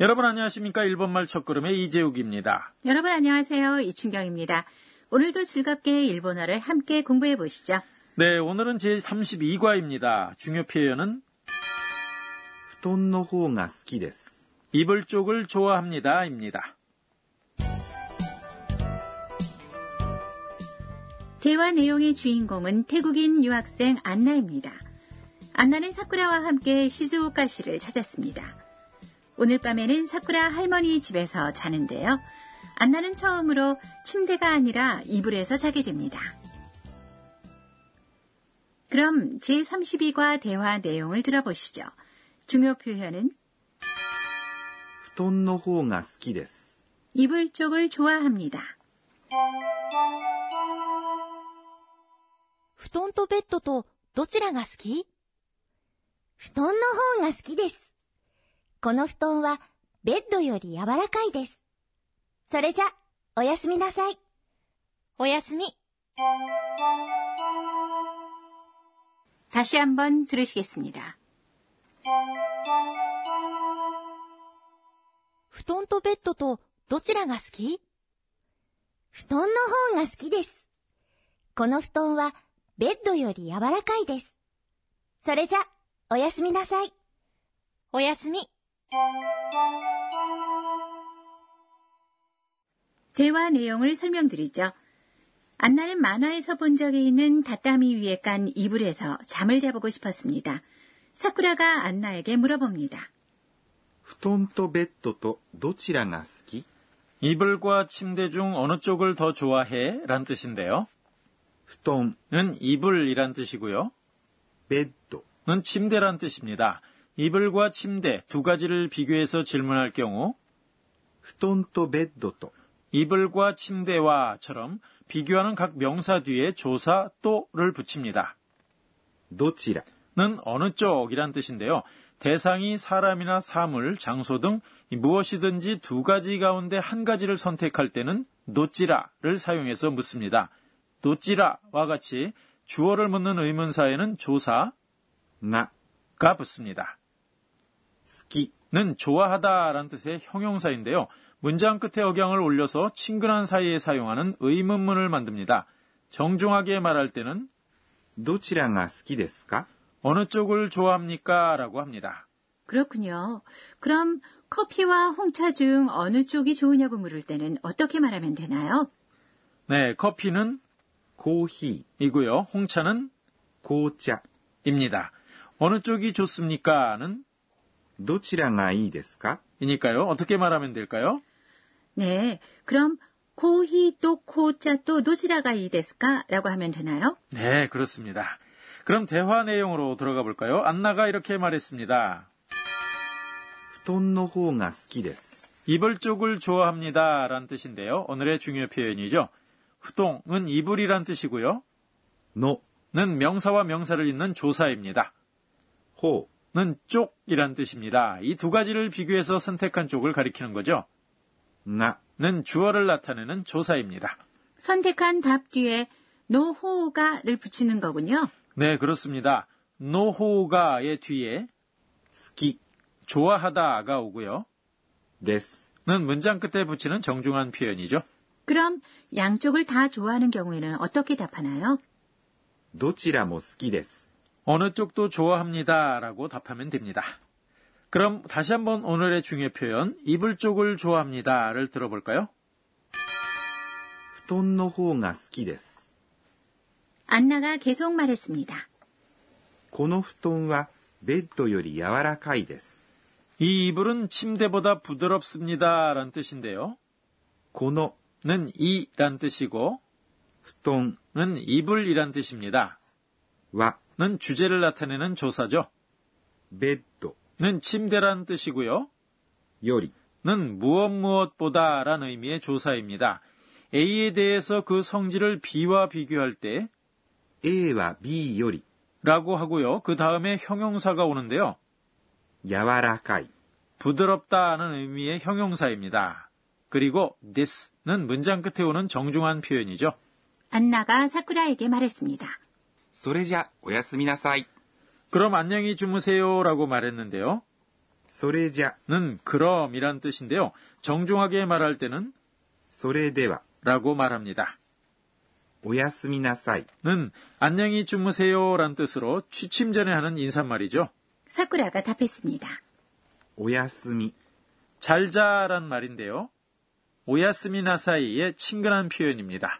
여러분 안녕하십니까? 일본말 첫걸음의 이재욱입니다. 여러분 안녕하세요. 이춘경입니다. 오늘도 즐겁게 일본어를 함께 공부해 보시죠. 네, 오늘은 제32과입니다. 중요 표현은 布団の方が好きです。 이불 쪽을 좋아합니다. 입니다. 대화 내용의 주인공은 태국인 유학생 안나입니다. 안나는 사쿠라와 함께 시즈오카시를 찾았습니다. 오늘 밤에는 사쿠라 할머니 집에서 자는데요. 안나는 처음으로 침대가 아니라 이불에서 자게 됩니다. 그럼 제32과 대화 내용을 들어보시죠. 중요 표현은 布団の方が好きです。 이불 쪽을 좋아합니다. 布団とベッドとどちらが好き布団の方が好きです。 この布団はベッドより柔らかいです。それじゃ、おやすみなさい。おやすみ。 다시 한번 들으시겠습니다. 布団とベッドとどちらが好き布団の方が好きです。この布団はベッドより柔らかいです。それじゃ、おやすみなさい。おやすみ。 대화 내용을 설명드리죠. 안나는 만화에서 본 적이 있는 다따미 위에 깐 이불에서 잠을 자보고 싶었습니다. 사쿠라가 안나에게 물어봅니다. 布団とベッドとどちらが好き 이불과 침대 중 어느 쪽을 더 좋아해? 란 뜻인데요. 布団、 는 이불이란 뜻이고요. ベッド、 는 침대란 뜻입니다. 이불과 침대 두 가지를 비교해서 질문할 경우 布団とベッドと 이불과 침대와처럼 비교하는 각 명사 뒤에 조사 또를 붙입니다. どちら 는 어느 쪽이란 뜻인데요. 대상이 사람이나 사물, 장소 등 무엇이든지 두 가지 가운데 한 가지를 선택할 때는 노찌라를 사용해서 묻습니다. 노찌라와 같이 주어를 묻는 의문사에는 조사가 が 붙습니다. 好き 는 좋아하다라는 뜻의 형용사인데요. 문장 끝에 억양을 올려서 친근한 사이에 사용하는 의문문을 만듭니다. 정중하게 말할 때는 どちらが好きですか 어느 쪽을 좋아합니까? 라고 합니다. 그렇군요. 그럼 커피와 홍차 중 어느 쪽이 좋으냐고 물을 때는 어떻게 말하면 되나요? 네, 커피는 コーヒ 이고요. 홍차는 ー、紅茶。 입니다. 어느 쪽이 좋습니까?는 どちらがいいですか 이니까요. 어떻게 말하면 될까요? 네. 그럼 코히 또 코짜 또 도시라가 이 데스까? 라고 하면 되나요? 네, 그렇습니다. 그럼 대화 내용으로 들어가 볼까요? 안나가 이렇게 말했습니다. 布団の方が好きです。 이불 쪽을 좋아합니다. 라는 뜻인데요. 오늘의 중요 표현이죠. 후동은 이불이란 뜻이고요. の 는 명사와 명사를 잇는 조사입니다. 方 는 쪽이란 뜻입니다. 이 두 가지를 비교해서 선택한 쪽을 가리키는 거죠. 나는 주어를 나타내는 조사입니다. 선택한 답 뒤에 노호가를 붙이는 거군요. 네, 그렇습니다. 노호가의 뒤에 好き 좋아하다가 오고요. です는 문장 끝에 붙이는 정중한 표현이죠. 그럼 양쪽을 다 좋아하는 경우에는 어떻게 답하나요? どちらも好きです 어느 쪽도 좋아합니다. 라고 답하면 됩니다. 그럼 다시 한번 오늘의 중요 표현, 이불 쪽을 좋아합니다를 들어볼까요? 布団の方が好きです。 안나가 계속 말했습니다. この布団はベッドより柔らかいです。 이 이불은 침대보다 부드럽습니다. 라는 뜻인데요. この 는 이란 뜻이고, 布団 는 이불이란 뜻입니다. は 는 주제를 나타내는 조사죠. 베드는 침대란 뜻이고요. 요리는 무엇 무엇보다라는 의미의 조사입니다. A에 대해서 그 성질을 B와 비교할 때 A와 B 요리 라고 하고요. 그 다음에 형용사가 오는데요. 야와라카이 부드럽다는 의미의 형용사입니다. 그리고 this는 문장 끝에 오는 정중한 표현이죠. 안나가 사쿠라에게 말했습니다. 소레지아 오야스미나사이. 그럼 안녕히 주무세요라고 말했는데요. 소레지아는 그럼이란 뜻인데요. 정중하게 말할 때는 소레데와라고 말합니다. 오야스미나사이는 안녕히 주무세요란 뜻으로 취침 전에 하는 인사말이죠. 사쿠라가 답했습니다. 오야스미 잘자란 말인데요. 오야스미나사이의 친근한 표현입니다.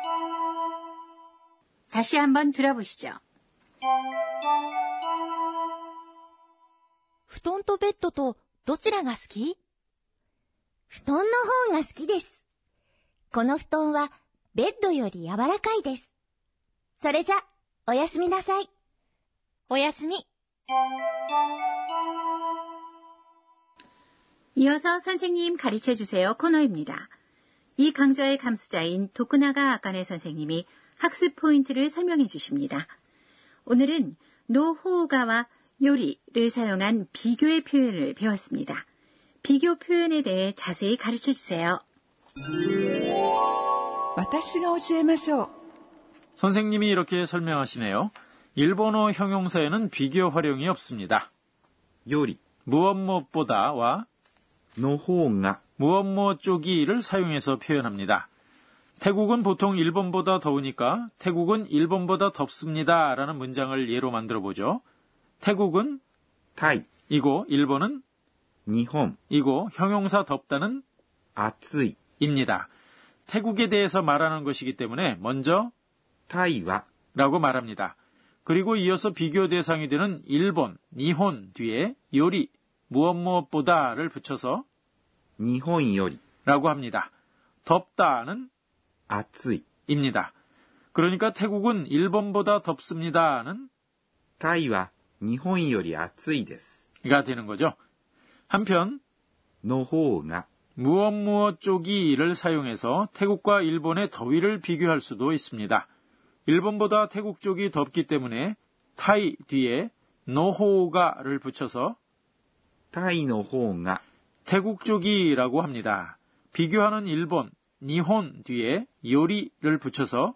다시 한번 들어보시죠. 布団とベッドとどちらが好き布団の方が好きです。この布団はベッドより柔らかいです。それじゃ、おやすみなさい。おやすみ。 이어서 선생님 가르쳐 주세요 코너입니다. 이 강좌의 감수자인 도쿠나가 아까네 선생님이 학습 포인트를 설명해 주십니다. 오늘은 노호가와 요리를 사용한 비교의 표현을 배웠습니다. 비교 표현에 대해 자세히 가르쳐 주세요. 선생님이 이렇게 설명하시네요. 일본어 형용사에는 비교 활용이 없습니다. 요리 무엇 무엇보다와 노호가 무엇 무엇 쪽이를 사용해서 표현합니다. 태국은 보통 일본보다 더우니까 태국은 일본보다 덥습니다. 라는 문장을 예로 만들어 보죠. 태국은 타이 이고 일본은 니홈 이고 형용사 덥다는 아츠이 입니다. 태국에 대해서 말하는 것이기 때문에 먼저 타이와 라고 말합니다. 그리고 이어서 비교 대상이 되는 일본, 니혼 뒤에 요리, 무엇 무엇보다를 붙여서 니혼 요리 라고 합니다. 덥다는 暑い。 입니다. 그러니까 태국은 일본보다 덥습니다는 タイは、日本より暑いです。 가 되는 거죠. 한편 の方が、 무엇 무엇 쪽이를 사용해서 태국과 일본의 더위를 비교할 수도 있습니다. 일본보다 태국 쪽이 덥기 때문에 타이 뒤에 노호가를 붙여서 タイの方が、 태국 쪽이라고 합니다. 비교하는 일본, 니혼 뒤에 요리를 붙여서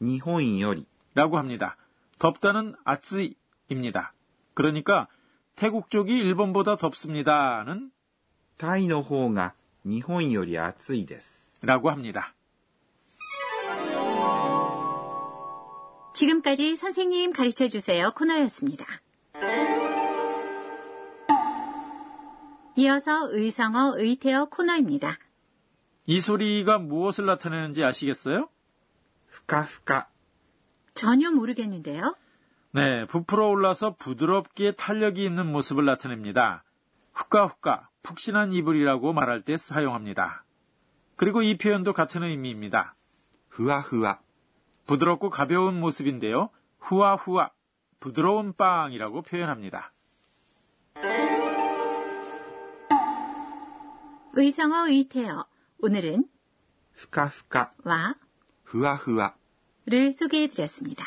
니혼 요리라고 합니다. 덥다는 아츠이입니다. 그러니까 태국 쪽이 일본보다 덥습니다는 타이노호가 니혼 요리 아츠이です 라고 합니다. 지금까지 선생님 가르쳐 주세요 코너였습니다. 이어서 의성어 의태어 코너입니다. 이 소리가 무엇을 나타내는지 아시겠어요? 후카후카. 전혀 모르겠는데요. 네, 부풀어 올라서 부드럽게 탄력이 있는 모습을 나타냅니다. 후카후카, 푹신한 이불이라고 말할 때 사용합니다. 그리고 이 표현도 같은 의미입니다. 후아후아. 부드럽고 가벼운 모습인데요. 후아후아, 부드러운 빵이라고 표현합니다. 의성어 의태어 오늘은 후카후카와 후아후아를 소개해드렸습니다.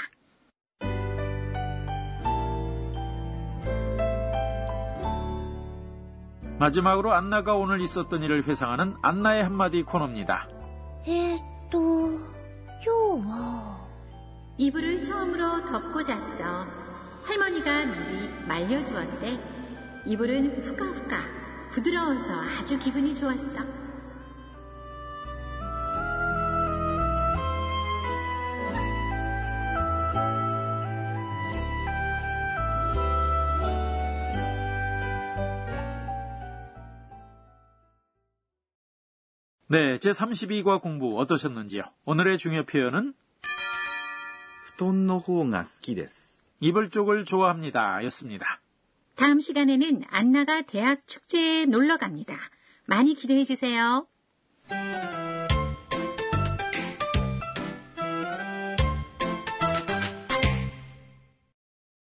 마지막으로 안나가 오늘 있었던 일을 회상하는 안나의 한마디 코너입니다. 에또 요워 이불을 처음으로 덮고 잤어. 할머니가 미리 말려주었대. 이불은 후카후카 부드러워서 아주 기분이 좋았어. 네, 제32과 공부 어떠셨는지요? 오늘의 중요 표현은 布団の方が好きです。 이불 쪽을 좋아합니다. 였습니다. 다음 시간에는 안나가 대학 축제에 놀러 갑니다. 많이 기대해 주세요.